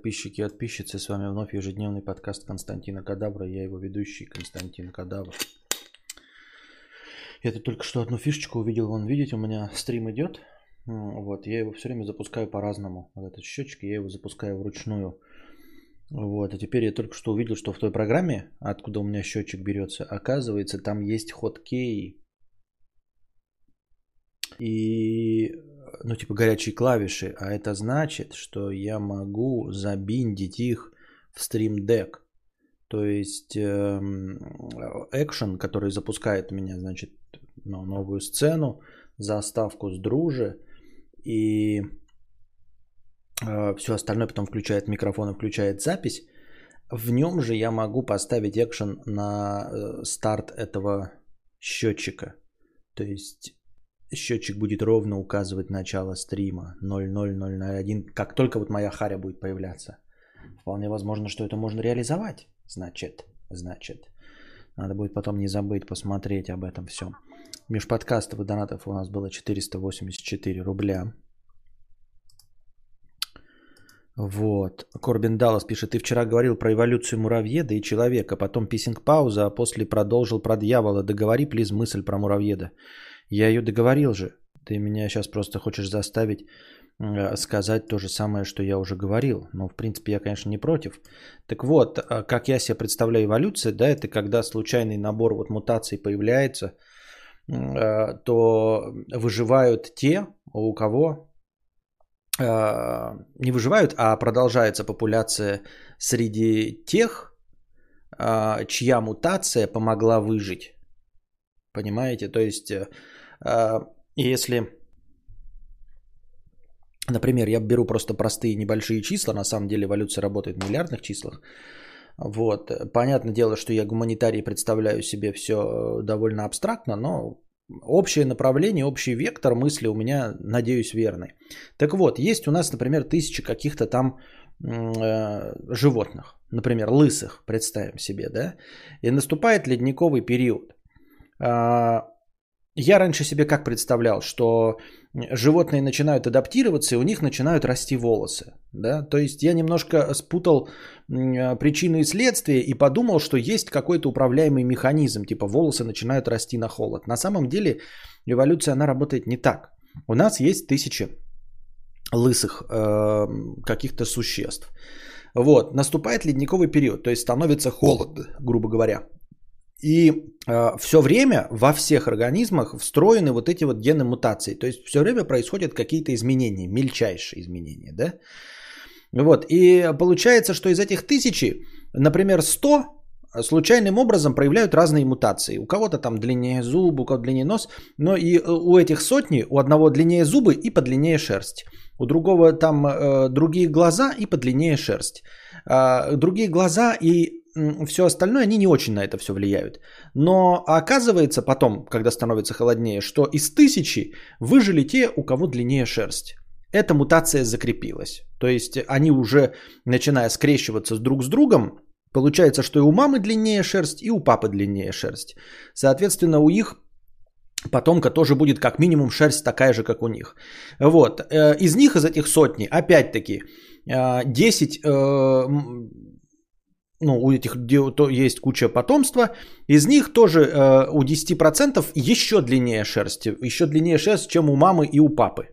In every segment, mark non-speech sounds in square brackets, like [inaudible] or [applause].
Подписчики и подписчицы, с вами вновь ежедневный подкаст Константина Кадавра. Я его ведущий Константин Кадавр. Я тут только что одну фишечку увидел. Вон, видите, у меня стрим идет. Вот, я его все время запускаю по-разному. Вот этот счетчик, я его запускаю вручную. Вот, а теперь я только что увидел, что в той программе, откуда у меня счетчик берется, оказывается, там есть ход кей. И ну, типа горячие клавиши, а это значит, что я могу забиндить их в Stream Deck. То есть экшен, который запускает у меня, значит, ну, новую сцену, заставку с дружи и э, все остальное потом включает микрофон и включает запись. В нем же я могу поставить экшен на э, старт этого счетчика. То есть счетчик будет ровно указывать начало стрима 00001, как только вот моя харя будет появляться. Вполне возможно, что это можно реализовать. Значит, значит. Надо будет потом не забыть посмотреть об этом всем. Меж подкастов и донатов у нас было 484 рубля. Вот. Корбин Даллас пишет, ты вчера говорил про эволюцию муравьеда и человека, потом писинг-пауза, а после продолжил про дьявола. Договори, плиз, мысль про муравьеда. Я ее договорил же. Ты меня сейчас просто хочешь заставить э, сказать то же самое, что я уже говорил. Но, в принципе, я, конечно, не против. Так вот, э, как я себе представляю эволюцию, да, это когда случайный набор вот мутаций появляется, э, то выживают те, у кого не выживают, а продолжается популяция среди тех, чья мутация помогла выжить. Понимаете? То есть если, например, я беру просто простые небольшие числа, на самом деле эволюция работает в миллиардных числах, вот. Понятное дело, что я гуманитарий представляю себе все э, довольно абстрактно, но общее направление, общий вектор мысли у меня, надеюсь, верный. Так вот, есть у нас, например, тысячи каких-то там э, животных, например, лысых, представим себе, да, и наступает ледниковый период. А, я раньше себе как представлял, что животные начинают адаптироваться, и у них начинают расти волосы. Да? То есть я немножко спутал причину и следствие и подумал, что есть какой-то управляемый механизм, типа волосы начинают расти на холод. На самом деле эволюция, она работает не так. У нас есть тысячи лысых э, каких-то существ. Вот, наступает ледниковый период, то есть становится холодно, грубо говоря. И э, все время во всех организмах встроены вот эти вот гены мутации. То есть все время происходят какие-то изменения, мельчайшие изменения. Да? Вот. И получается, что из этих тысячи, например, 100 случайным образом проявляют разные мутации. У кого-то там длиннее зуб, у кого-то длиннее нос, но и э, у этих сотни, у одного длиннее зубы и подлиннее шерсть. У другого там э, другие глаза и подлиннее шерсть. Э, другие глаза и все остальное, они не очень на это все влияют. Но оказывается потом, когда становится холоднее, что из тысячи выжили те, у кого длиннее шерсть. Эта мутация закрепилась. То есть они уже, начиная скрещиваться друг с другом, получается, что и у мамы длиннее шерсть, и у папы длиннее шерсть. Соответственно, у их потомка тоже будет как минимум шерсть такая же, как у них. Вот. Э, из них, из этих сотни, опять-таки, 10 э, ну, у этих есть куча потомства, из них тоже э, у 10% еще длиннее шерсть, еще длиннее шерсть, чем у мамы и у папы.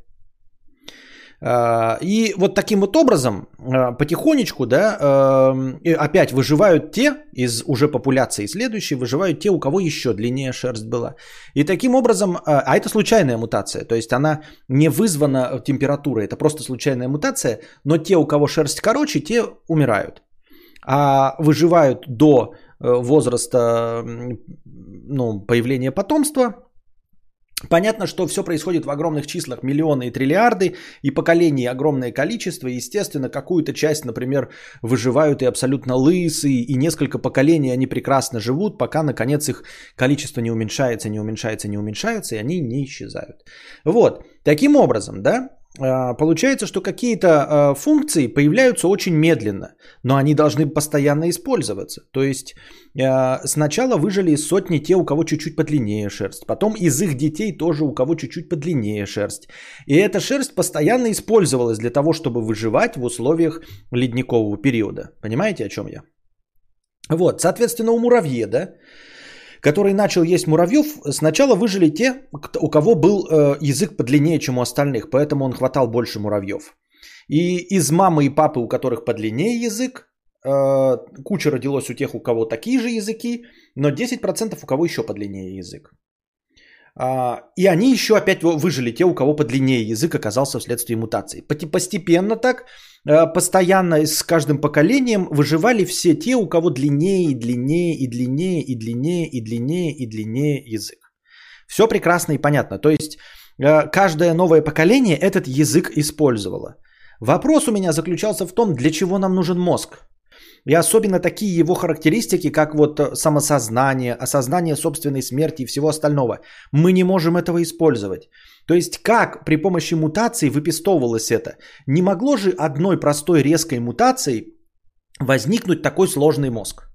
Э, и вот таким вот образом, э, потихонечку, да, э, опять выживают те из уже популяции следующей, выживают те, у кого еще длиннее шерсть была. И таким образом, э, а это случайная мутация, то есть она не вызвана температурой, это просто случайная мутация, но те, у кого шерсть короче, те умирают а выживают до э, возраста ну, появления потомства, Понятно, что все происходит в огромных числах, миллионы и триллиарды, и поколений огромное количество. Естественно, какую-то часть, например, выживают и абсолютно лысые, и несколько поколений они прекрасно живут, пока, наконец, их количество не уменьшается, не уменьшается, не уменьшается, и они не исчезают. Вот, таким образом, да, получается, что какие-то а, функции появляются очень медленно, но они должны постоянно использоваться. То есть а, сначала выжили из сотни те, у кого чуть-чуть подлиннее шерсть, потом из их детей тоже у кого чуть-чуть подлиннее шерсть. И эта шерсть постоянно использовалась для того, чтобы выживать в условиях ледникового периода. Понимаете, о чем я? Вот, соответственно, у муравьеда который начал есть муравьев, сначала выжили те, у кого был э, язык подлиннее, чем у остальных, поэтому он хватал больше муравьев. И из мамы и папы, у которых подлиннее язык, э, куча родилось у тех, у кого такие же языки, но 10% у кого еще подлиннее язык. А, и они еще опять выжили те, у кого подлиннее язык оказался вследствие мутации. Постепенно так, э, постоянно с каждым поколением выживали все те, у кого длиннее и длиннее и длиннее и длиннее и длиннее и длиннее язык. Все прекрасно и понятно. То есть э, каждое новое поколение этот язык использовало. Вопрос у меня заключался в том, для чего нам нужен мозг. И особенно такие его характеристики, как вот э, самосознание, осознание собственной смерти и всего остального. Мы не можем этого использовать. То есть как при помощи мутации выпистовывалось это? Не могло же одной простой резкой мутацией возникнуть такой сложный мозг?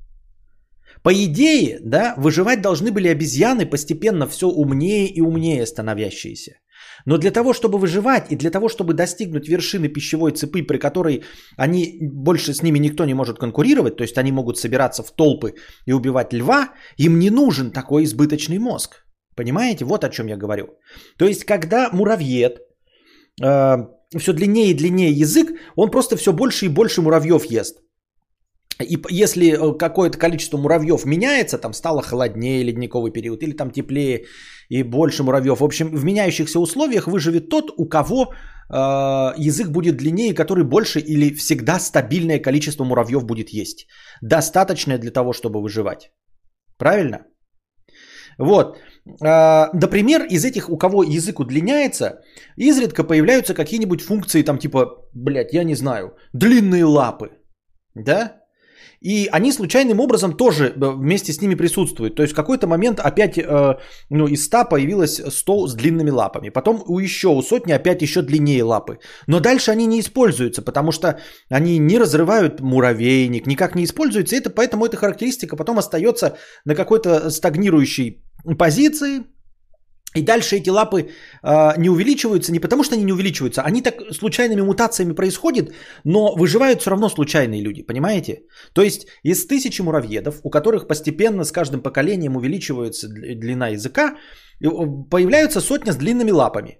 По идее, да, выживать должны были обезьяны, постепенно все умнее и умнее становящиеся. Но для того, чтобы выживать и для того, чтобы достигнуть вершины пищевой цепи, при которой они больше с ними никто не может конкурировать, то есть они могут собираться в толпы и убивать льва, им не нужен такой избыточный мозг. Понимаете? Вот о чем я говорю. То есть, когда муравьед э, все длиннее и длиннее язык, он просто все больше и больше муравьев ест. И если э, какое-то количество муравьев меняется, там стало холоднее ледниковый период, или там теплее и больше муравьев, в общем, в меняющихся условиях выживет тот, у кого э, язык будет длиннее, который больше или всегда стабильное количество муравьев будет есть. Достаточное для того, чтобы выживать. Правильно? Вот. Э, например, из этих, у кого язык удлиняется, изредка появляются какие-нибудь функции, там типа, блядь, я не знаю, длинные лапы. Да? И они случайным образом тоже э, вместе с ними присутствуют. То есть в какой-то момент опять э, ну, из 100 появилось 100 с длинными лапами. Потом у еще у сотни опять еще длиннее лапы. Но дальше они не используются, потому что они не разрывают муравейник, никак не используются. И это, поэтому эта характеристика потом остается на какой-то стагнирующей позиции, и дальше эти лапы э, не увеличиваются не потому, что они не увеличиваются, они так случайными мутациями происходят, но выживают все равно случайные люди, понимаете? То есть из тысячи муравьедов, у которых постепенно с каждым поколением увеличивается длина языка, появляются сотни с длинными лапами.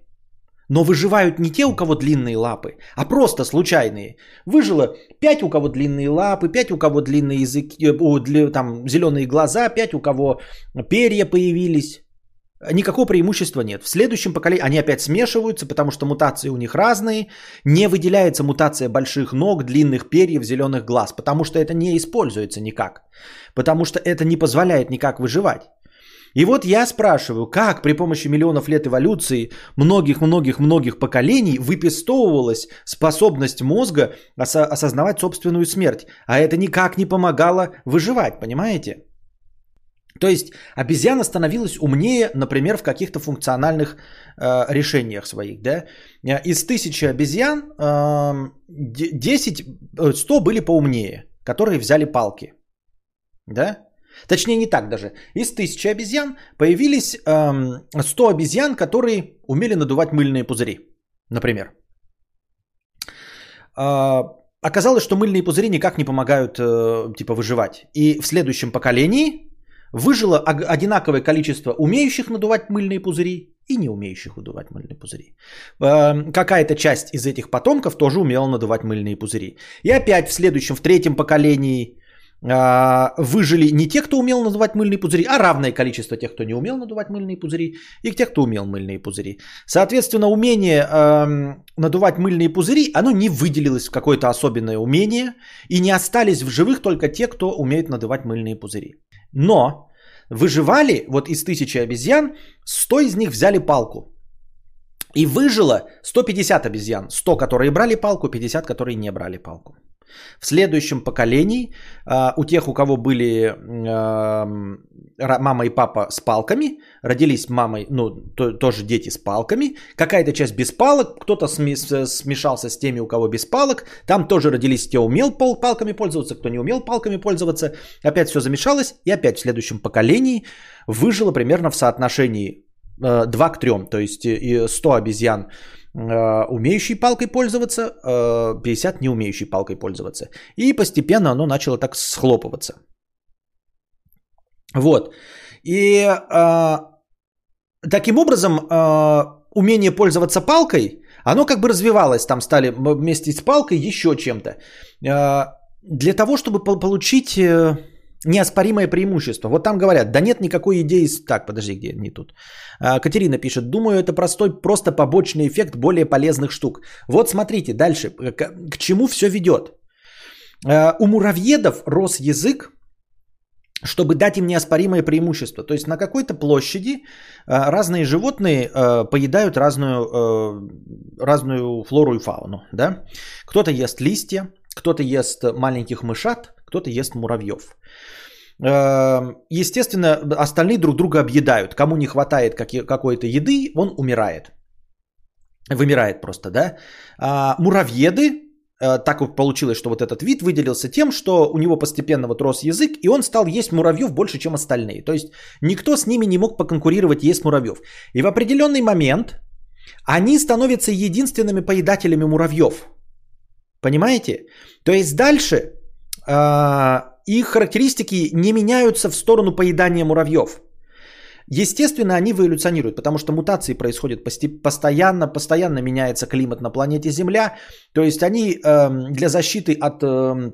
Но выживают не те, у кого длинные лапы, а просто случайные. Выжило 5 у кого длинные лапы, 5 у кого длинные языки, э, там зеленые глаза, 5 у кого перья появились, никакого преимущества нет. В следующем поколении они опять смешиваются, потому что мутации у них разные. Не выделяется мутация больших ног, длинных перьев, зеленых глаз, потому что это не используется никак. Потому что это не позволяет никак выживать. И вот я спрашиваю, как при помощи миллионов лет эволюции, многих-многих-многих поколений выпистовывалась способность мозга осознавать собственную смерть, а это никак не помогало выживать, понимаете? То есть обезьяна становилась умнее, например, в каких-то функциональных э, решениях своих. Да? Э, из тысячи обезьян э, 10, 100 были поумнее, которые взяли палки. Да? Точнее, не так даже. Из тысячи обезьян появились э, 100 обезьян, которые умели надувать мыльные пузыри, например. Э, оказалось, что мыльные пузыри никак не помогают э, типа выживать. И в следующем поколении выжило одинаковое количество умеющих надувать мыльные пузыри и не умеющих надувать мыльные пузыри. Эм, какая-то часть из этих потомков тоже умела надувать мыльные пузыри. И опять в следующем, в третьем поколении а, выжили не те, кто умел надувать мыльные пузыри, а равное количество тех, кто не умел надувать мыльные пузыри, и тех, кто умел мыльные пузыри. Соответственно, умение э, надувать мыльные пузыри, оно не выделилось в какое-то особенное умение, и не остались в живых только те, кто умеет надувать мыльные пузыри. Но выживали, вот из тысячи обезьян, 100 из них взяли палку. И выжило 150 обезьян. 100, которые брали палку, 50, которые не брали палку. В следующем поколении а, у тех, у кого были мама и папа с палками, родились мамой, ну, тоже дети с палками, какая-то часть без палок, кто-то смешался с теми, у кого без палок, там тоже родились те, умел палками пользоваться, кто не умел палками пользоваться, опять все замешалось, и опять в следующем поколении выжило примерно в соотношении 2 э, к 3, то есть 100 обезьян Э, умеющий палкой пользоваться, 50 э, не умеющий палкой пользоваться. И постепенно оно начало так схлопываться. Вот. И э, таким образом э, умение пользоваться палкой, оно как бы развивалось, там стали вместе с палкой еще чем-то. Э, для того, чтобы получить... Э, неоспоримое преимущество. Вот там говорят, да нет никакой идеи... Так, подожди, где не тут. А, Катерина пишет, думаю, это простой, просто побочный эффект более полезных штук. Вот смотрите, дальше, к, к чему все ведет. А, у муравьедов рос язык, чтобы дать им неоспоримое преимущество. То есть на какой-то площади а, разные животные поедают разную, разную флору и фауну. Да? Кто-то ест листья, кто-то ест маленьких мышат, кто-то ест муравьев. Эм, естественно, остальные друг друга объедают. Кому не хватает какой-то еды, он умирает. Вымирает просто, да. А муравьеды, э, так получилось, что вот этот вид выделился тем, что у него постепенно вот рос язык, и он стал есть муравьев больше, чем остальные. То есть никто с ними не мог поконкурировать есть муравьев. И в определенный момент они становятся единственными поедателями муравьев. Понимаете? То есть дальше их характеристики не меняются в сторону поедания муравьев. Естественно, они эволюционируют, потому что мутации происходят постоянно, постоянно меняется климат на планете Земля. То есть они э, для защиты от э,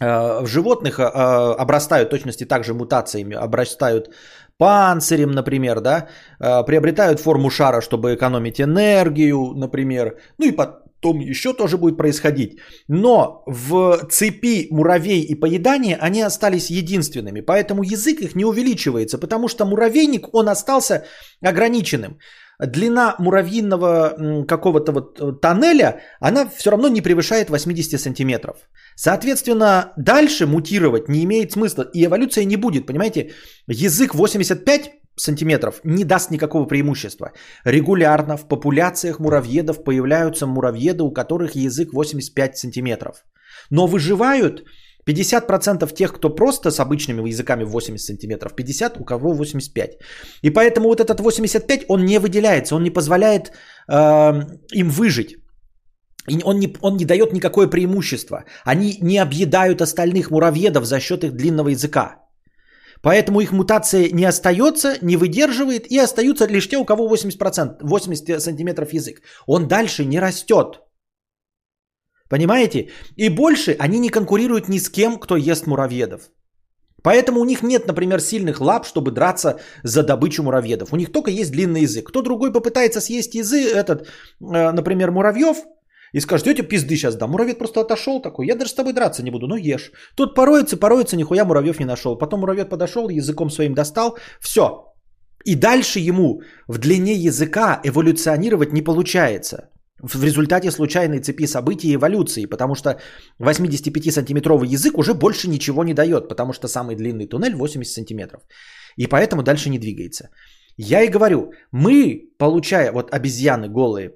э, животных э, обрастают точности также мутациями, обрастают панцирем, например, да, э, приобретают форму шара, чтобы экономить энергию, например, ну и под, том еще тоже будет происходить. Но в цепи муравей и поедания они остались единственными. Поэтому язык их не увеличивается, потому что муравейник, он остался ограниченным. Длина муравьиного какого-то вот э, тоннеля, она все равно не превышает 80 сантиметров. Соответственно, дальше мутировать не имеет смысла. И эволюция не будет, понимаете? Язык 85 сантиметров не даст никакого преимущества. Регулярно в популяциях муравьедов появляются муравьеды, у которых язык 85 сантиметров. Но выживают 50% тех, кто просто с обычными языками 80 сантиметров, 50 у кого 85. И поэтому вот этот 85, он не выделяется, он не позволяет э, им выжить. И он не, он не дает никакое преимущество. Они не объедают остальных муравьедов за счет их длинного языка. Поэтому их мутация не остается, не выдерживает, и остаются лишь те, у кого 80%, 80 сантиметров язык. Он дальше не растет. Понимаете? И больше они не конкурируют ни с кем, кто ест муравьедов. Поэтому у них нет, например, сильных лап, чтобы драться за добычу муравьедов. У них только есть длинный язык. Кто другой попытается съесть язык, этот, э, например, муравьев, и скажет, я пизды сейчас дам. Муравьед просто отошел такой, я даже с тобой драться не буду, ну ешь. Тут пороется, пороется, нихуя муравьев не нашел. Потом муравьед подошел, языком своим достал, все. И дальше ему в длине языка эволюционировать не получается. В результате случайной цепи событий и эволюции, потому что 85-сантиметровый язык уже больше ничего не дает, потому что самый длинный туннель 80 сантиметров. И поэтому дальше не двигается. Я и говорю, мы, получая, вот обезьяны голые,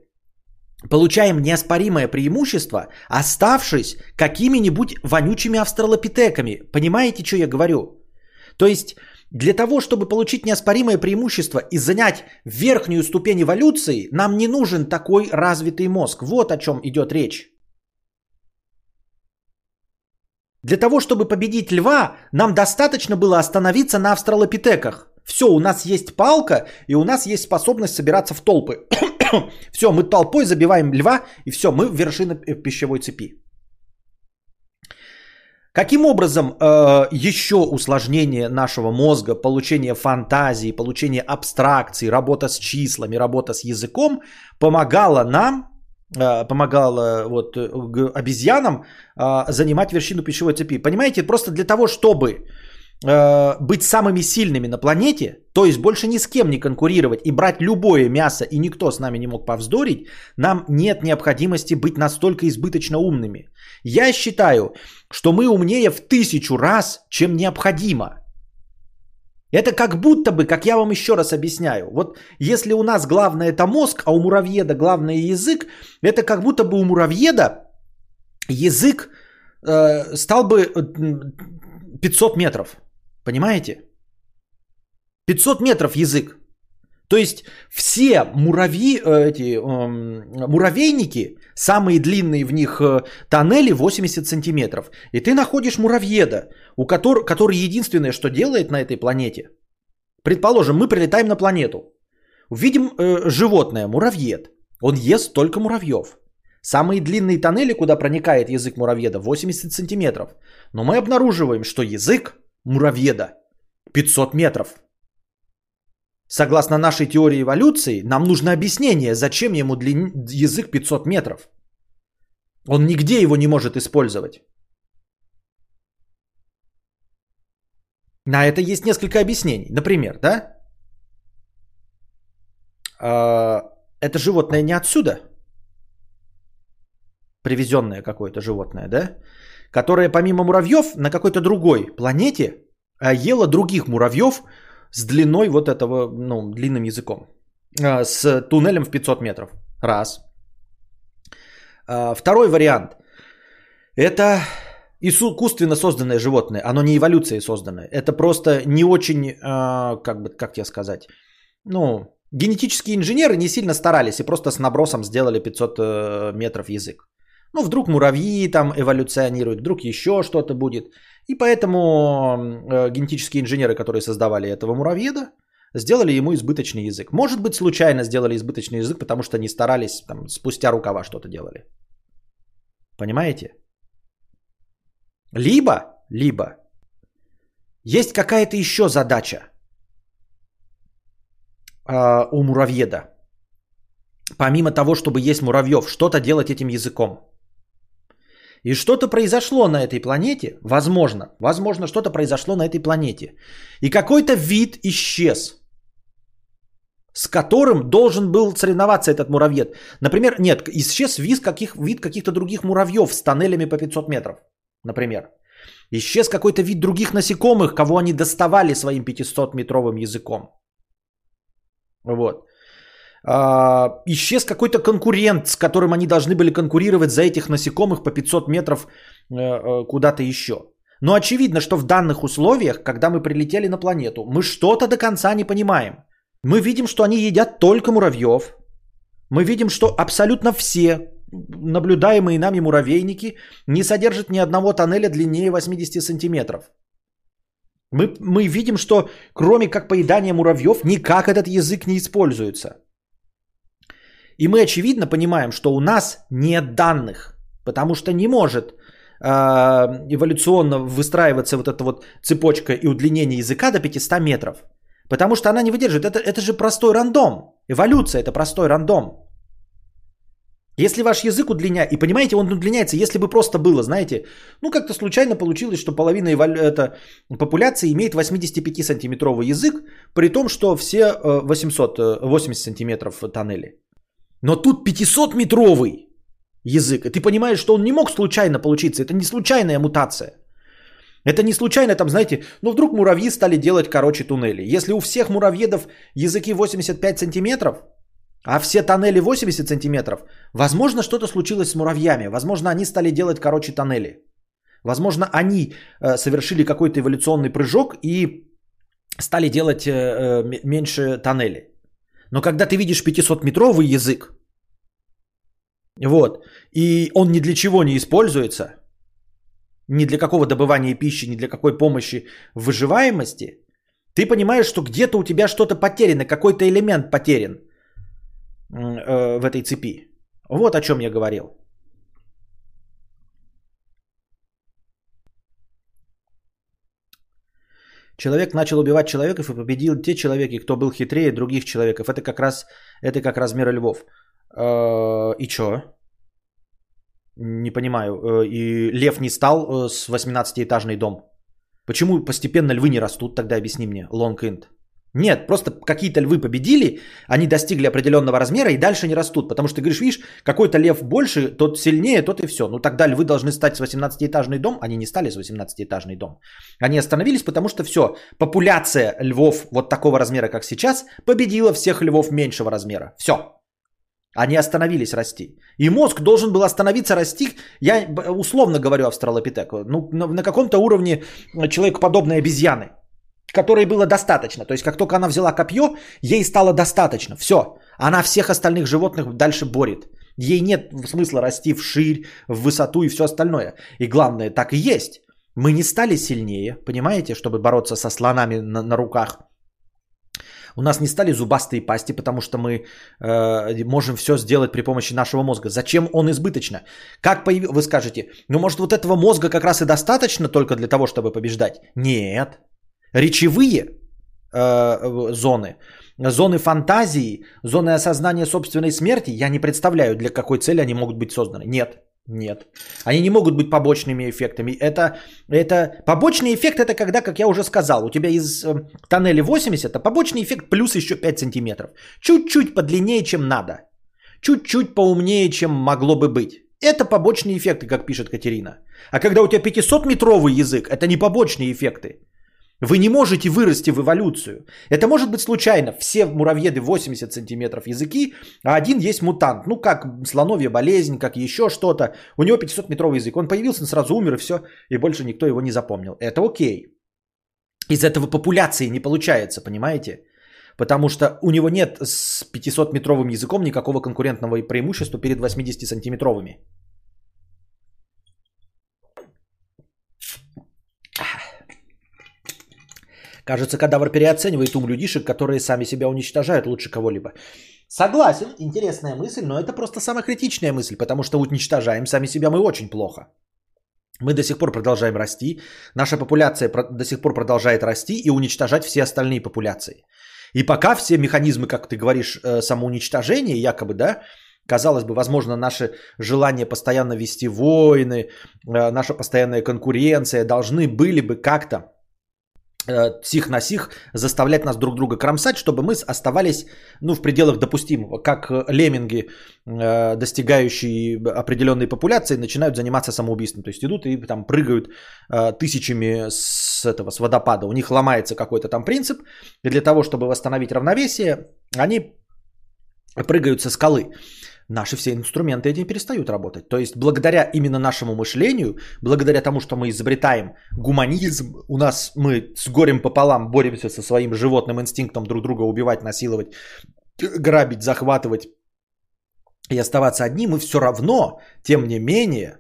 получаем неоспоримое преимущество, оставшись какими-нибудь вонючими австралопитеками. Понимаете, что я говорю? То есть для того, чтобы получить неоспоримое преимущество и занять верхнюю ступень эволюции, нам не нужен такой развитый мозг. Вот о чем идет речь. Для того, чтобы победить льва, нам достаточно было остановиться на австралопитеках. Все, у нас есть палка, и у нас есть способность собираться в толпы. Все, мы толпой забиваем льва, и все, мы вершина пищевой цепи. Каким образом э, еще усложнение нашего мозга, получение фантазии, получение абстракций, работа с числами, работа с языком помогало нам, э, помогало вот, обезьянам э, занимать вершину пищевой цепи? Понимаете, просто для того, чтобы э, быть самыми сильными на планете, то есть больше ни с кем не конкурировать и брать любое мясо, и никто с нами не мог повздорить, нам нет необходимости быть настолько избыточно умными. Я считаю, что мы умнее в тысячу раз, чем необходимо. Это как будто бы, как я вам еще раз объясняю, вот если у нас главное это мозг, а у муравьеда главное язык, это как будто бы у муравьеда язык э, стал бы 500 метров. Понимаете? 500 метров язык. То есть все муравьи, э, эти, э, муравейники, самые длинные в них э, тоннели 80 сантиметров. И ты находишь муравьеда, у которого, который единственное, что делает на этой планете. Предположим, мы прилетаем на планету. Увидим э, животное, муравьед. Он ест только муравьев. Самые длинные тоннели, куда проникает язык муравьеда, 80 сантиметров. Но мы обнаруживаем, что язык муравьеда 500 метров. Согласно нашей теории эволюции, нам нужно объяснение, зачем ему длин... язык 500 метров. Он нигде его не может использовать. На это есть несколько объяснений. Например, да? А, это животное не отсюда привезенное какое-то животное, да, которое помимо муравьев на какой-то другой планете а, ело других муравьев с длиной вот этого, ну, длинным языком, а, с туннелем в 500 метров. Раз. А, второй вариант. Это искусственно созданное животное, оно не эволюцией созданное. Это просто не очень, как бы, как тебе сказать, ну, генетические инженеры не сильно старались и просто с набросом сделали 500 э, метров язык. Ну, вдруг муравьи там эволюционируют, вдруг еще что-то будет. И поэтому э, генетические инженеры, которые создавали этого муравьеда, сделали ему избыточный язык. Может быть, случайно сделали избыточный язык, потому что не старались, там, спустя рукава что-то делали. Понимаете? Либо, либо есть какая-то еще задача э, у муравьеда. Помимо того, чтобы есть муравьев, что-то делать этим языком. И что-то произошло на этой планете, возможно, возможно, что-то произошло на этой планете. И какой-то вид исчез, с которым должен был соревноваться этот муравьед. Например, нет, исчез вид, каких, вид каких-то других муравьев с тоннелями по 500 метров, например. Исчез какой-то вид других насекомых, кого они доставали своим 500-метровым языком. Вот. А, исчез какой-то конкурент, с которым они должны были конкурировать за этих насекомых по 500 метров э, э, куда-то еще. Но очевидно, что в данных условиях, когда мы прилетели на планету, мы что-то до конца не понимаем. Мы видим, что они едят только муравьев. Мы видим, что абсолютно все наблюдаемые нами муравейники не содержат ни одного тоннеля длиннее 80 сантиметров. Мы, мы видим, что кроме как поедания муравьев, никак этот язык не используется. И мы очевидно понимаем, что у нас нет данных, потому что не может э, эволюционно выстраиваться вот эта вот цепочка и удлинение языка до 500 метров. Потому что она не выдерживает. Это, это же простой рандом. Эволюция это простой рандом. Если ваш язык удлиняет, и понимаете, он удлиняется, если бы просто было, знаете, ну как-то случайно получилось, что половина эволю... это, популяции имеет 85-сантиметровый язык, при том, что все 800, э, 80 э, сантиметров тоннели. Но тут 500-метровый язык. И ты понимаешь, что он не мог случайно получиться. Это не случайная мутация. Это не случайно, там, знаете, ну вдруг муравьи стали делать короче туннели. Если у всех муравьедов языки 85 сантиметров, а все тоннели 80 сантиметров, возможно, что-то случилось с муравьями. Возможно, они стали делать короче тоннели. Возможно, они э, совершили какой-то эволюционный прыжок и стали делать э, э, меньше тоннели. Но когда ты видишь 500-метровый язык, вот, и он ни для чего не используется, ни для какого добывания пищи, ни для какой помощи выживаемости, ты понимаешь, что где-то у тебя что-то потеряно, какой-то элемент потерян э, в этой цепи. Вот о чем я говорил. Человек начал убивать человеков и победил те человеки, кто был хитрее других человеков. Это как раз, это как размер львов. Э, и чё? Не понимаю. Э, и лев не стал э, с 18-этажный дом. Почему постепенно львы не растут, тогда объясни мне, long int. Нет, просто какие-то львы победили, они достигли определенного размера и дальше не растут. Потому что ты говоришь, видишь, какой-то лев больше, тот сильнее, тот и все. Ну тогда львы должны стать с 18-этажный дом. Они не стали с 18-этажный дом. Они остановились, потому что все, популяция львов вот такого размера, как сейчас, победила всех львов меньшего размера. Все. Они остановились расти. И мозг должен был остановиться расти, я условно говорю австралопитеку, ну на каком-то уровне человекоподобной обезьяны которой было достаточно. То есть, как только она взяла копье, ей стало достаточно. Все. Она всех остальных животных дальше борет. Ей нет смысла расти в ширь, в высоту и все остальное. И главное, так и есть. Мы не стали сильнее, понимаете, чтобы бороться со слонами на, на руках. У нас не стали зубастые пасти, потому что мы э, можем все сделать при помощи нашего мозга. Зачем он избыточно? Как появ... Вы скажете, ну может вот этого мозга как раз и достаточно только для того, чтобы побеждать? Нет, речевые э, зоны, зоны фантазии, зоны осознания собственной смерти, я не представляю, для какой цели они могут быть созданы. Нет, нет. Они не могут быть побочными эффектами. Это, это побочный эффект это когда, как я уже сказал, у тебя из э, тоннеля 80, это побочный эффект плюс еще 5 сантиметров. Чуть-чуть подлиннее, чем надо. Чуть-чуть поумнее, чем могло бы быть. Это побочные эффекты, как пишет Катерина. А когда у тебя 500-метровый язык, это не побочные эффекты. Вы не можете вырасти в эволюцию. Это может быть случайно. Все муравьеды 80 сантиметров языки, а один есть мутант. Ну, как слоновья болезнь, как еще что-то. У него 500-метровый язык. Он появился, он сразу умер, и все. И больше никто его не запомнил. Это окей. Из этого популяции не получается, понимаете? Потому что у него нет с 500-метровым языком никакого конкурентного преимущества перед 80-сантиметровыми. Кажется, кадавр переоценивает ум людишек, которые сами себя уничтожают лучше кого-либо. Согласен, интересная мысль, но это просто самая критичная мысль, потому что уничтожаем сами себя мы очень плохо. Мы до сих пор продолжаем расти, наша популяция до сих пор продолжает расти и уничтожать все остальные популяции. И пока все механизмы, как ты говоришь, э, самоуничтожения, якобы, да, казалось бы, возможно, наше желание постоянно вести войны, э, наша постоянная конкуренция должны были бы как-то сих на сих заставлять нас друг друга кромсать, чтобы мы оставались ну, в пределах допустимого. Как лемминги, э, достигающие определенной популяции, начинают заниматься самоубийством. То есть идут и там прыгают э, тысячами с, этого, с водопада. У них ломается какой-то там принцип. И для того, чтобы восстановить равновесие, они прыгают со скалы наши все инструменты эти перестают работать. То есть благодаря именно нашему мышлению, благодаря тому, что мы изобретаем гуманизм, у нас мы с горем пополам боремся со своим животным инстинктом друг друга убивать, насиловать, грабить, захватывать и оставаться одни, мы все равно, тем не менее,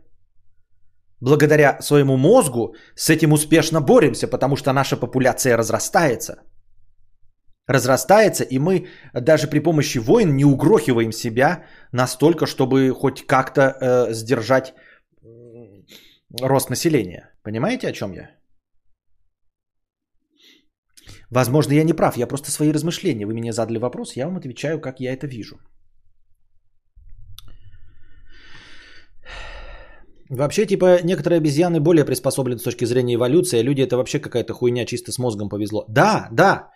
благодаря своему мозгу с этим успешно боремся, потому что наша популяция разрастается – разрастается, и мы даже при помощи войн не угрохиваем себя настолько, чтобы хоть как-то э, сдержать рост населения. Понимаете, о чем я? Возможно, я не прав, я просто свои размышления. Вы мне задали вопрос, я вам отвечаю, как я это вижу. Вообще, типа, некоторые обезьяны более приспособлены с точки зрения эволюции, а люди это вообще какая-то хуйня, чисто с мозгом повезло. Да, да,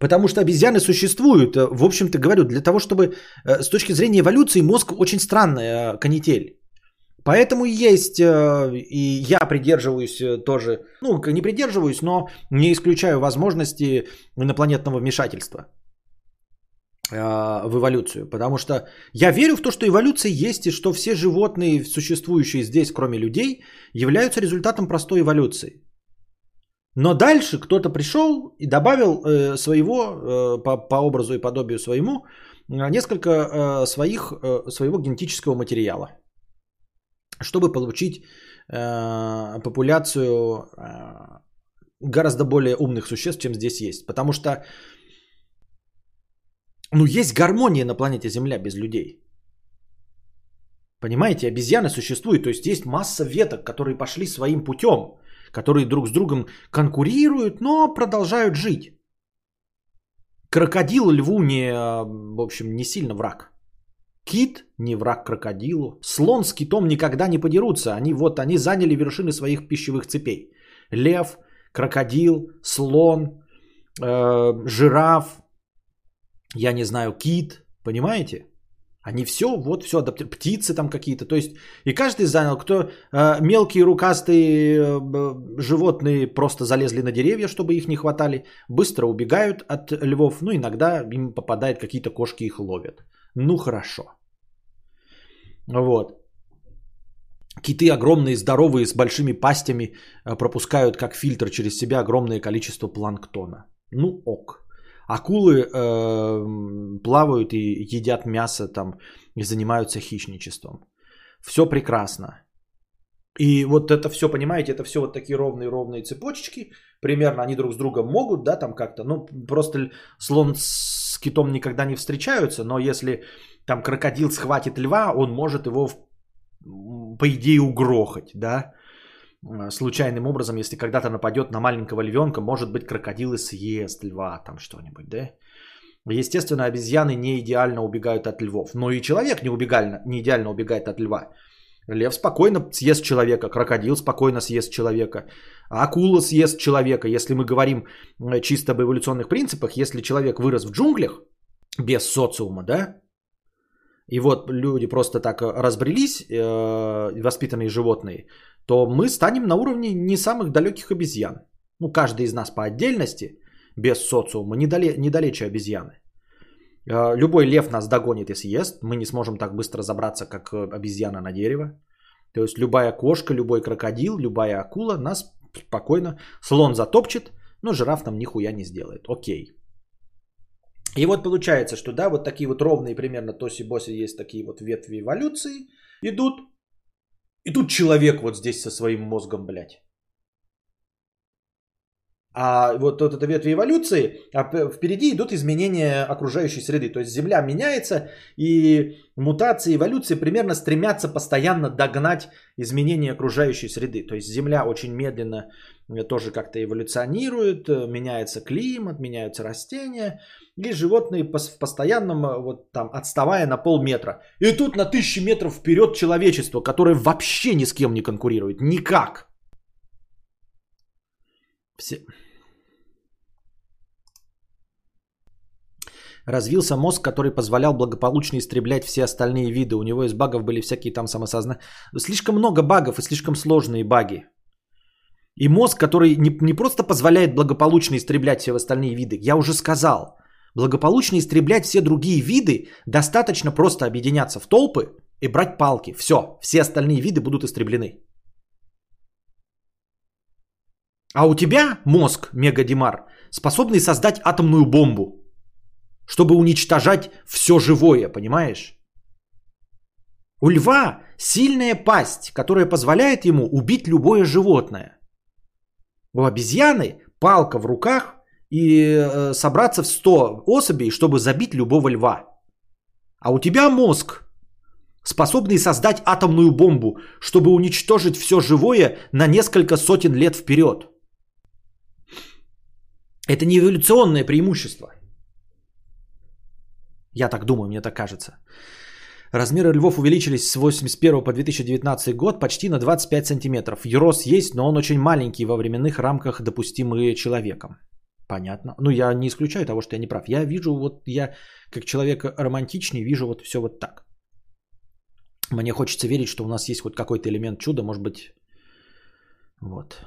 Потому что обезьяны существуют, э, в общем-то говорю, для того, чтобы э, с точки зрения эволюции мозг очень странная канитель. Поэтому есть, э, и я придерживаюсь тоже, ну, не придерживаюсь, но не исключаю возможности инопланетного вмешательства в эволюцию. Потому что я верю в то, что эволюция есть, и что все животные, существующие здесь, кроме людей, являются результатом простой эволюции. Но дальше кто-то пришел и добавил э, своего, э, по, по образу и подобию своему, э, несколько э, своих, э, своего генетического материала, чтобы получить э, популяцию э, гораздо более умных существ, чем здесь есть. Потому что ну, есть гармония на планете Земля без людей. Понимаете, обезьяны существуют, то есть есть масса веток, которые пошли своим путем которые друг с другом конкурируют, но продолжают жить. Крокодил льву не, в общем, не сильно враг. Кит не враг крокодилу. Слон с китом никогда не подерутся. Они вот, они заняли вершины своих пищевых цепей. Лев, крокодил, слон, э, жираф, я не знаю, кит, понимаете? Они все, вот все адаптированы. Птицы там какие-то. То есть и каждый занял, кто э, мелкие рукастые э, животные просто залезли на деревья, чтобы их не хватали, быстро убегают от львов. Ну, иногда им попадают какие-то кошки, их ловят. Ну, хорошо. Вот. Киты огромные, здоровые, с большими пастями э, пропускают как фильтр через себя огромное количество планктона. Ну ок. Акулы э, плавают и едят мясо там и занимаются хищничеством. Все прекрасно. И вот это все, понимаете, это все вот такие ровные-ровные цепочечки. Примерно они друг с другом могут, да, там как-то. Ну, просто слон с китом никогда не встречаются, но если там крокодил схватит льва, он может его, по идее, угрохать, да. Э, случайным образом, если когда-то нападет на маленького львенка, может быть, крокодил и съест льва, там что-нибудь, да? Естественно, обезьяны не идеально убегают от львов, но и человек не, убегально, не идеально убегает от льва. Лев спокойно съест человека, крокодил спокойно съест человека, акула съест человека. Если мы говорим э, чисто об эволюционных принципах, если человек вырос в джунглях без социума, да, и вот люди просто так разбрелись, э, воспитанные животные, то мы станем на уровне не самых далеких обезьян. Ну, каждый из нас по отдельности, без социума, недале, недалече обезьяны. Э, любой лев нас догонит и съест. Мы не сможем так быстро забраться, как обезьяна на дерево. То есть любая кошка, любой крокодил, любая акула нас спокойно, слон затопчет, но жираф нам нихуя не сделает. Окей. И вот получается, что да, вот такие вот ровные примерно тоси-боси есть такие вот ветви эволюции идут. И тут человек вот здесь со своим мозгом, блядь. А вот, вот это ветви эволюции, а впереди идут изменения окружающей среды. То есть Земля меняется, и мутации эволюции примерно стремятся постоянно догнать изменения окружающей среды. То есть Земля очень медленно э, тоже как-то эволюционирует, э, меняется климат, меняются растения, и животные в постоянном, э, вот там, отставая на полметра. И тут на тысячи метров вперед человечество, которое вообще ни с кем не конкурирует, никак. Все... Развился мозг, который позволял благополучно истреблять все остальные виды. У него из багов были всякие там самосознания. Слишком много багов и слишком сложные баги. И мозг, который не, не просто позволяет благополучно истреблять все остальные виды. Я уже сказал, благополучно истреблять все другие виды, достаточно просто объединяться в толпы и брать палки. Все, все остальные виды будут истреблены. А у тебя мозг, Мегадимар, способный создать атомную бомбу чтобы уничтожать все живое, понимаешь? У льва сильная пасть, которая позволяет ему убить любое животное. У обезьяны палка в руках и э, собраться в 100 особей, чтобы забить любого льва. А у тебя мозг, способный создать атомную бомбу, чтобы уничтожить все живое на несколько сотен лет вперед. Это не эволюционное преимущество – я так думаю, мне так кажется. Размеры львов увеличились с 81 по 2019 год почти на 25 сантиметров. Рост есть, но он очень маленький во временных рамках, допустимые человеком. Понятно. Ну, я не исключаю того, что я не прав. Я вижу, вот я как человек романтичный, вижу вот все вот так. Мне хочется верить, что у нас есть хоть какой-то элемент чуда, может быть, вот.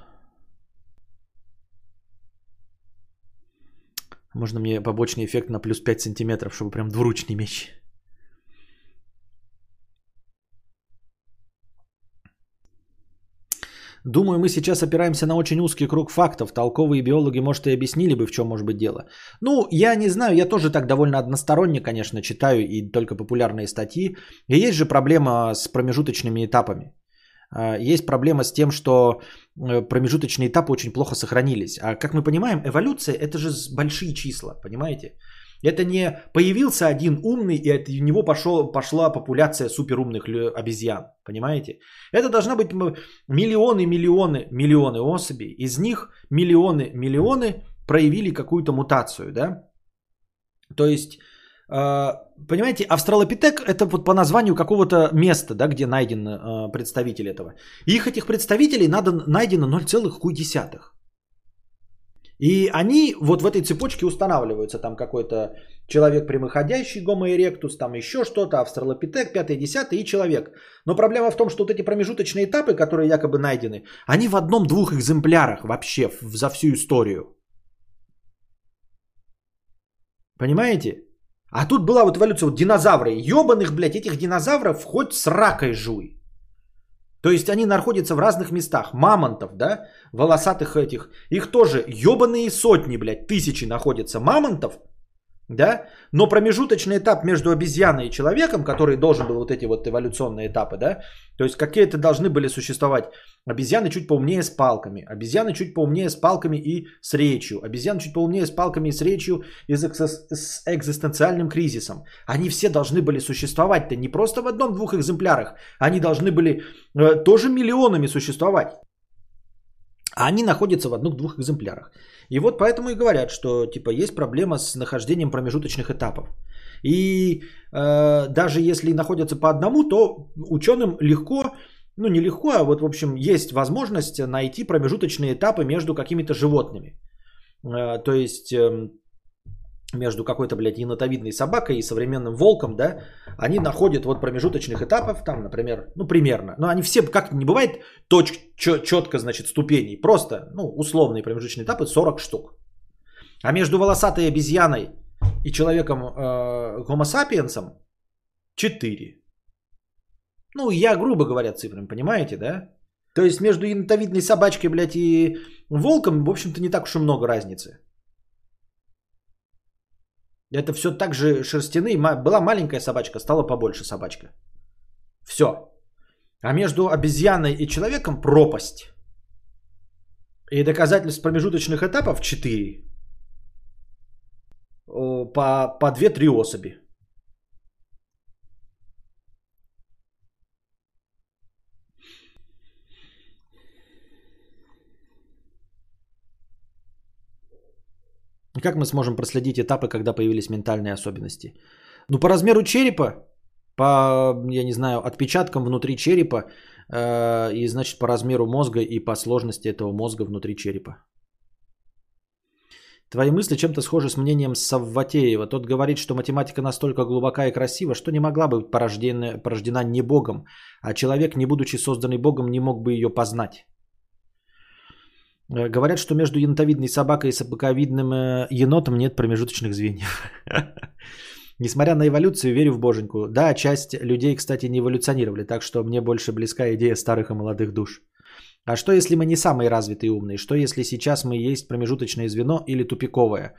Можно мне побочный эффект на плюс 5 сантиметров, чтобы прям двуручный меч. Думаю, мы сейчас опираемся на очень узкий круг фактов. Толковые биологи, может, и объяснили бы, в чем может быть дело. Ну, я не знаю, я тоже так довольно односторонне, конечно, читаю и только популярные статьи. И есть же проблема с промежуточными этапами. А, есть проблема с тем, что э, промежуточные этапы очень плохо сохранились. А как мы понимаем, эволюция это же большие числа, понимаете? Это не появился один умный, и от него пошел, пошла популяция суперумных обезьян. Понимаете? Это должно быть миллионы, миллионы, миллионы особей. Из них миллионы, миллионы проявили какую-то мутацию. Да? То есть понимаете, австралопитек это вот по названию какого-то места, да, где найден э, представитель этого. Их этих представителей надо найдено 0,1. И они вот в этой цепочке устанавливаются. Там какой-то человек прямоходящий, гомо эректус, там еще что-то, австралопитек, 5-10 и человек. Но проблема в том, что вот эти промежуточные этапы, которые якобы найдены, они в одном-двух экземплярах вообще за всю историю. Понимаете? А тут была вот эволюция, вот динозавры. Ебаных, блядь, этих динозавров хоть с ракой жуй. То есть они находятся в разных местах. Мамонтов, да, волосатых этих. Их тоже ебаные сотни, блядь, тысячи находятся мамонтов да, но промежуточный этап между обезьяной и человеком, который должен был вот эти вот эволюционные этапы, да, то есть какие-то должны были существовать обезьяны чуть поумнее с палками, обезьяны чуть поумнее с палками и с речью, обезьяны чуть поумнее с палками и с речью и с экзистенциальным кризисом. Они все должны были существовать-то не просто в одном-двух экземплярах, они должны были э, тоже миллионами существовать. А они находятся в одних-двух экземплярах. И вот поэтому и говорят, что типа есть проблема с нахождением промежуточных этапов. И э, даже если находятся по одному, то ученым легко, ну не легко, а вот в общем есть возможность найти промежуточные этапы между какими-то животными. Э, то есть э, между какой-то, блядь, енотовидной собакой и современным волком, да, они находят вот промежуточных этапов, там, например, ну, примерно, но они все, как не бывает, точ, четко, значит, ступеней, просто, ну, условные промежуточные этапы 40 штук. А между волосатой обезьяной и человеком э, гомо сапиенсом 4. Ну, я грубо говоря цифрами, понимаете, да? То есть между енотовидной собачкой, блядь, и волком, в общем-то, не так уж и много разницы. Это все так же шерстяные. Была маленькая собачка, стала побольше собачка. Все. А между обезьяной и человеком пропасть. И доказательств промежуточных этапов 4. По, по 2-3 особи. Как мы сможем проследить этапы, когда появились ментальные особенности? Ну, по размеру черепа, по, я не знаю, отпечаткам внутри черепа, э, и, значит, по размеру мозга и по сложности этого мозга внутри черепа. Твои мысли чем-то схожи с мнением Савватеева. Тот говорит, что математика настолько глубока и красива, что не могла быть порождена, порождена не Богом, а человек, не будучи созданный Богом, не мог бы ее познать. Э, говорят, что между янтовидной собакой и собаковидным э, енотом нет промежуточных звеньев. [laughs] Несмотря на эволюцию, верю в боженьку. Да, часть людей, кстати, не эволюционировали, так что мне больше близка идея старых и молодых душ. А что если мы не самые развитые и умные? Что если сейчас мы есть промежуточное звено или тупиковое?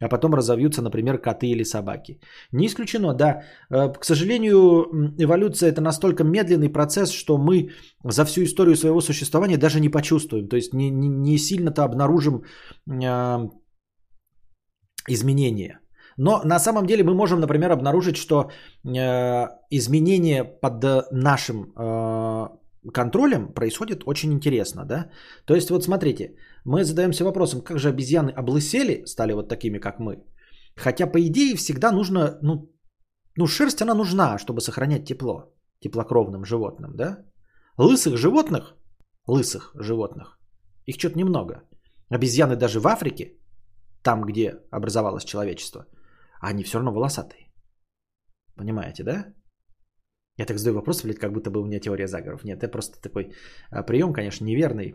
А потом разовьются, например, коты или собаки. Не исключено, да. Э, к сожалению, эволюция это настолько медленный процесс, что мы за всю историю своего существования даже не почувствуем. То есть не, не, не сильно-то обнаружим э, изменения. Но на самом деле мы можем, например, обнаружить, что э, изменения под нашим э, контролем происходит очень интересно, да? То есть вот смотрите, мы задаемся вопросом, как же обезьяны облысели, стали вот такими, как мы. Хотя, по идее, всегда нужно, ну, ну, шерсть она нужна, чтобы сохранять тепло теплокровным животным, да? Лысых животных, лысых животных, их что-то немного. Обезьяны даже в Африке, там, где образовалось человечество, они все равно волосатые. Понимаете, да? Я так задаю вопрос, блядь, как будто бы у меня теория заговоров. Нет, это просто такой а, прием, конечно, неверный,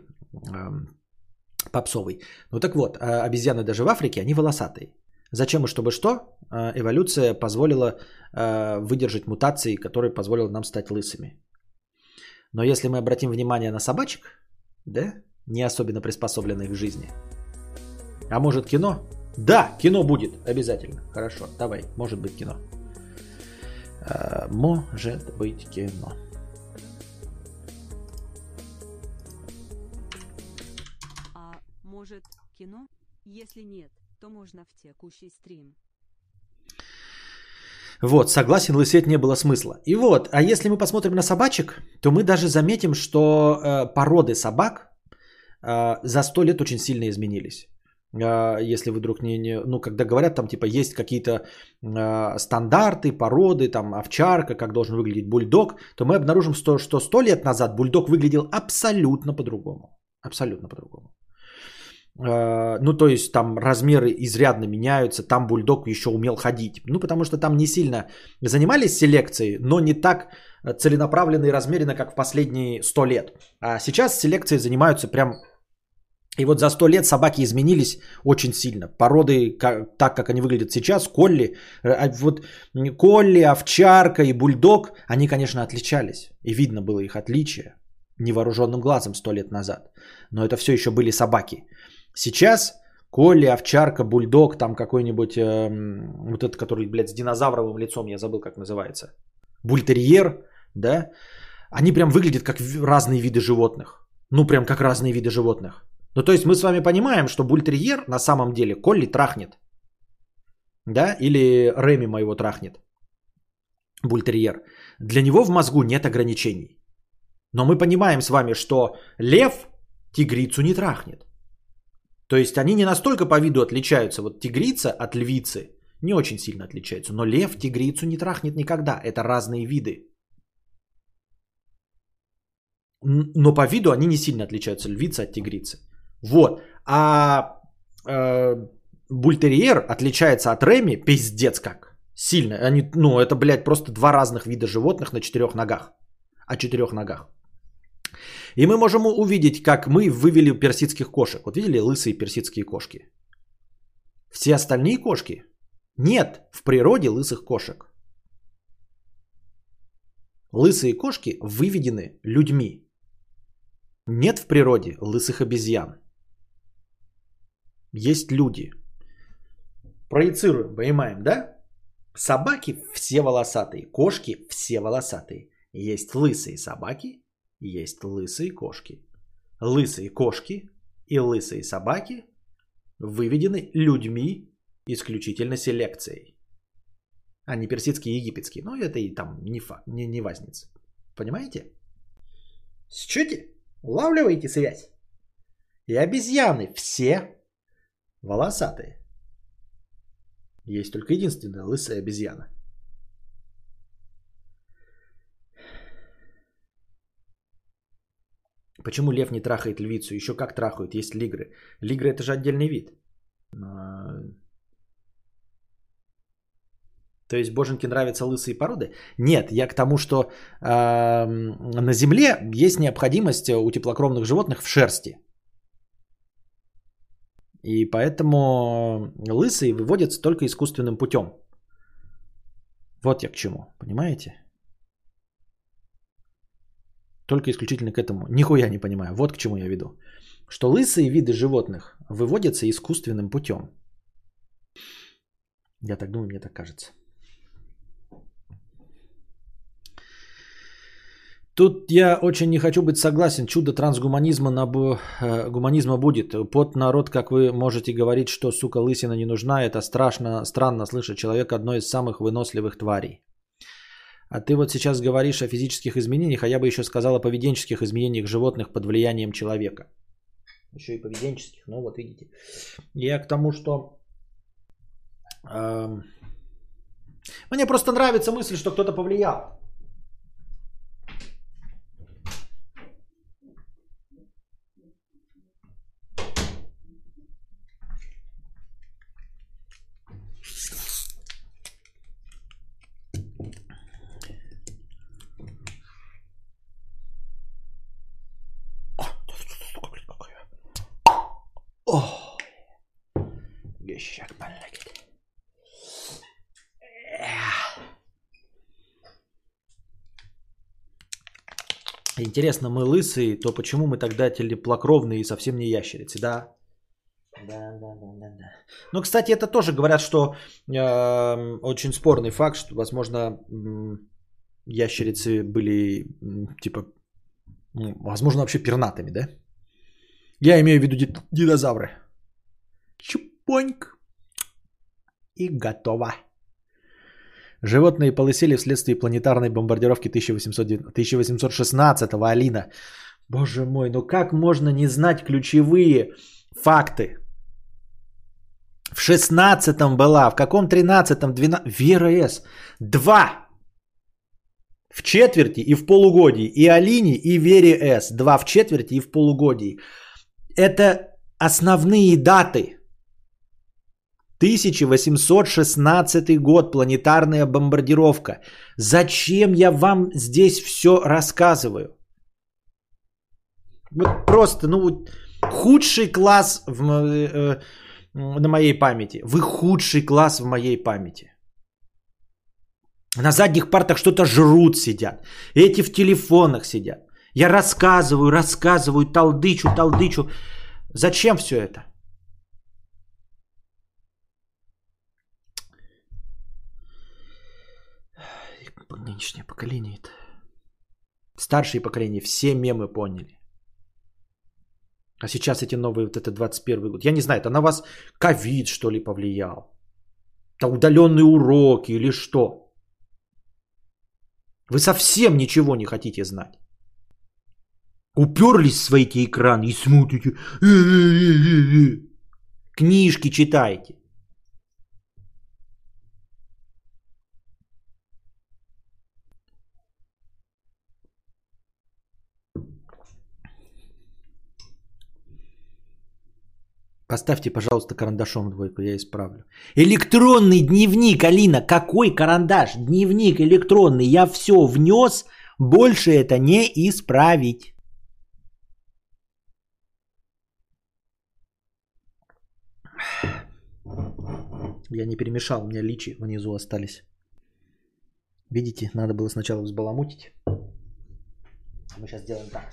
попсовый. Ну так вот, а, обезьяны даже в Африке, они волосатые. Зачем и чтобы что? А, эволюция позволила выдержать мутации, которые позволили нам стать лысыми. Но если мы обратим внимание на собачек, да, не особенно приспособленных к жизни, а может кино? Да, кино будет обязательно. Хорошо, давай, может быть кино. Может быть кино. А может кино? Если нет, то можно в текущий стрим. Вот, согласен, лысеть не было смысла. И вот, а если мы посмотрим на собачек, то мы даже заметим, что э, породы собак э, за сто лет очень сильно изменились. А, если вы вдруг не, не ну, когда говорят, там, типа, есть какие-то э, стандарты, породы, там, овчарка, как должен выглядеть бульдог, то мы обнаружим, что, что 100 лет назад бульдог выглядел абсолютно по-другому. Абсолютно по-другому. Э, ну, то есть там размеры изрядно меняются, там бульдог еще умел ходить. Ну, потому что там не сильно занимались селекцией, но не так целенаправленно и размеренно, как в последние 100 лет. А сейчас селекцией занимаются прям... И вот за 100 лет собаки изменились очень сильно. Породы, как, так как они выглядят сейчас, колли, э, а вот колли, овчарка и бульдог, они, конечно, отличались. И видно было их отличие невооруженным глазом 100 лет назад. Но это все еще были собаки. Сейчас Колли, овчарка, бульдог, там какой-нибудь, э, вот этот, который, блядь, с динозавровым лицом, я забыл, как называется. Бультерьер, да, они прям выглядят как разные виды животных. Ну, прям как разные виды животных. Ну, то есть мы с вами понимаем, что бультерьер на самом деле Колли трахнет. Да, или Реми моего трахнет. Бультерьер. Для него в мозгу нет ограничений. Но мы понимаем с вами, что лев тигрицу не трахнет. То есть они не настолько по виду отличаются. Вот тигрица от львицы не очень сильно отличаются. Но лев тигрицу не трахнет никогда. Это разные виды. Но по виду они не сильно отличаются. Львица от тигрицы. Вот. А э, бультерьер отличается от Реми пиздец как. Сильно. Они, ну, это, блядь, просто два разных вида животных на четырех ногах. О четырех ногах. И мы можем увидеть, как мы вывели персидских кошек. Вот видели лысые персидские кошки? Все остальные кошки? Нет в природе лысых кошек. Лысые кошки выведены людьми. Нет в природе лысых обезьян. Есть люди. Проецируем, понимаем, да? Собаки все волосатые, кошки все волосатые. Есть лысые собаки есть лысые кошки. Лысые кошки и лысые собаки выведены людьми исключительно селекцией. А не персидские и египетские. Но это и там не, фа, не, не вазница. Понимаете? Счете? Улавливаете связь? И обезьяны все волосатые. Есть только единственная лысая обезьяна. Почему лев не трахает львицу? Еще как трахают, есть лигры. Лигры это же отдельный вид. То есть боженьке нравятся лысые породы? Нет, я к тому, что э, на Земле есть необходимость у теплокровных животных в шерсти. И поэтому лысые выводятся только искусственным путем. Вот я к чему, понимаете? Только исключительно к этому. Нихуя не понимаю. Вот к чему я веду. Что лысые виды животных выводятся искусственным путем. Я так думаю, мне так кажется. Тут я очень не хочу быть согласен. Чудо трансгуманизма на б... Э, гуманизма будет. Под народ, как вы можете говорить, что, сука, лысина не нужна, это страшно, странно слышать. Человек одно из самых выносливых тварей. А ты вот сейчас говоришь о физических изменениях, а я бы еще сказал о поведенческих изменениях животных под влиянием человека. Еще и поведенческих, ну вот видите. Я к тому, что... Э, мне просто нравится мысль, что кто-то повлиял. Интересно, мы лысые, то почему мы тогда теплокровные и совсем не ящерицы, да? Да, да, да, да, да. Ну, кстати, это тоже говорят, что э, очень спорный факт, что, возможно, ящерицы были, типа, ну, возможно, вообще пернатыми, да? Я имею в виду динозавры. Чупоньк. И готово. Животные полысели вследствие планетарной бомбардировки 1800, 1816-го, Алина. Боже мой, ну как можно не знать ключевые факты? В 16-м была, в каком 13-м, 12 Вера С. Два. В четверти и в полугодии. И Алине, и Вере С. Два в четверти и в полугодии. Это основные даты. 1816 год, планетарная бомбардировка. Зачем я вам здесь все рассказываю? Вот просто, ну, худший класс в, э, на моей памяти. Вы худший класс в моей памяти. На задних партах что-то жрут сидят. Эти в телефонах сидят. Я рассказываю, рассказываю, талдычу, талдычу. Зачем все это? Нынешнее поколение это. Старшие поколения все мемы поняли. А сейчас эти новые, вот это 21 год. Я не знаю, это на вас ковид что ли повлиял? Это удаленные уроки или что? Вы совсем ничего не хотите знать. Уперлись в свои экраны и смотрите. Книжки читайте. Поставьте, пожалуйста, карандашом двойку, я исправлю. Электронный дневник, Алина, какой карандаш? Дневник электронный, я все внес, больше это не исправить. Я не перемешал, у меня личи внизу остались. Видите, надо было сначала взбаламутить. Мы сейчас сделаем так.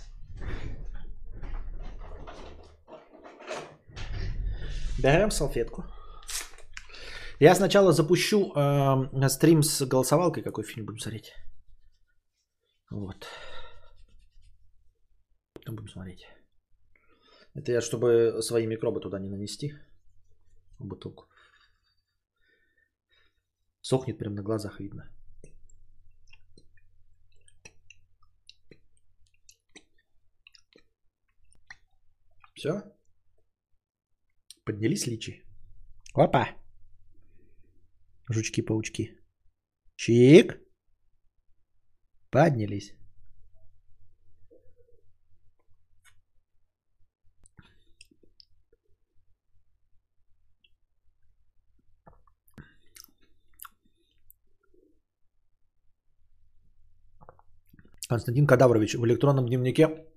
Берем салфетку. Я сначала запущу э, стрим с голосовалкой, какой фильм будем смотреть. Вот. Потом будем смотреть. Это я, чтобы свои микробы туда не нанести. Бутылку. Сохнет прямо на глазах видно. Все? Поднялись личи? Опа! Жучки-паучки. Чик. Поднялись. Константин Кадаврович, в электронном дневнике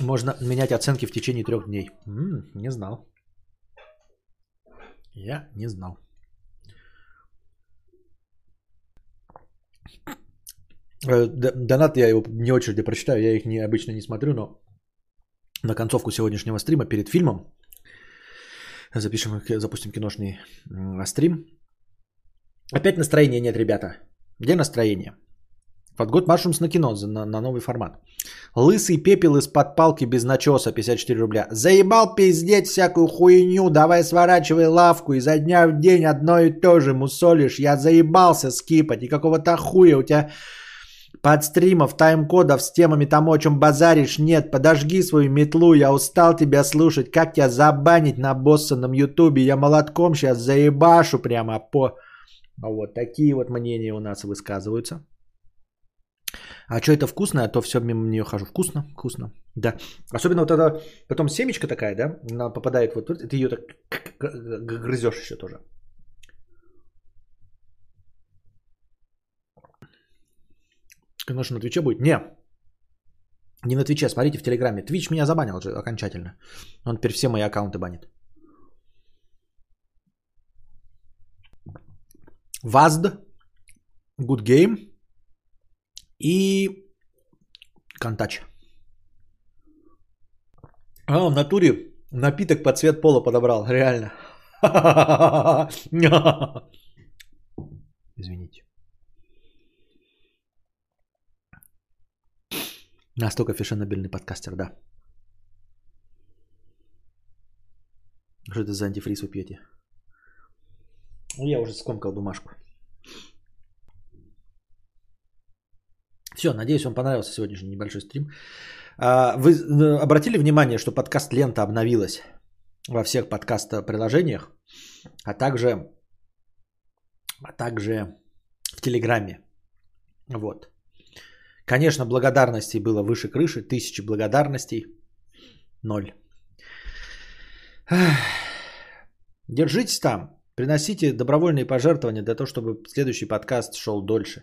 можно менять оценки в течение трех дней. М-м, не знал. Я не знал. Э, донат я его не очереди прочитаю, я их не, обычно не смотрю, но на концовку сегодняшнего стрима перед фильмом запишем, запустим киношный стрим. Опять настроения нет, ребята. Где настроение? Под год маршрум на кино на, на новый формат. Лысый пепел из-под палки без начеса 54 рубля. Заебал пиздеть всякую хуйню, давай сворачивай лавку, изо дня в день одно и то же мусолишь. Я заебался скипать и какого-то хуя у тебя под стримов, тайм-кодов с темами тому, о чем базаришь, нет. Подожги свою метлу, я устал тебя слушать. Как тебя забанить на боссанном ютубе? Я молотком сейчас заебашу прямо по... Вот такие вот мнения у нас высказываются. А что это вкусное, а то все мимо нее хожу. Вкусно? Вкусно. Да. Особенно вот это потом семечка такая, да, она попадает вот ты ее так грызешь еще тоже. Конечно, на Твиче будет. Не, не на Твиче, смотрите в Телеграме. Твич меня забанил же окончательно. Он теперь все мои аккаунты банит. WASD, GoodGame, и Контач. А, в натуре напиток под цвет пола подобрал, реально. [laughs] Извините. Настолько фешенобельный подкастер, да. Что это за антифриз вы пьете? Ну, я уже скомкал бумажку. Все, надеюсь, вам понравился сегодняшний небольшой стрим. А, вы э, обратили внимание, что подкаст лента обновилась во всех подкаст-приложениях, а также, а также в Телеграме. Вот. Конечно, благодарностей было выше крыши, тысячи благодарностей, ноль. Держитесь там. Приносите добровольные пожертвования для того, чтобы следующий подкаст шел дольше.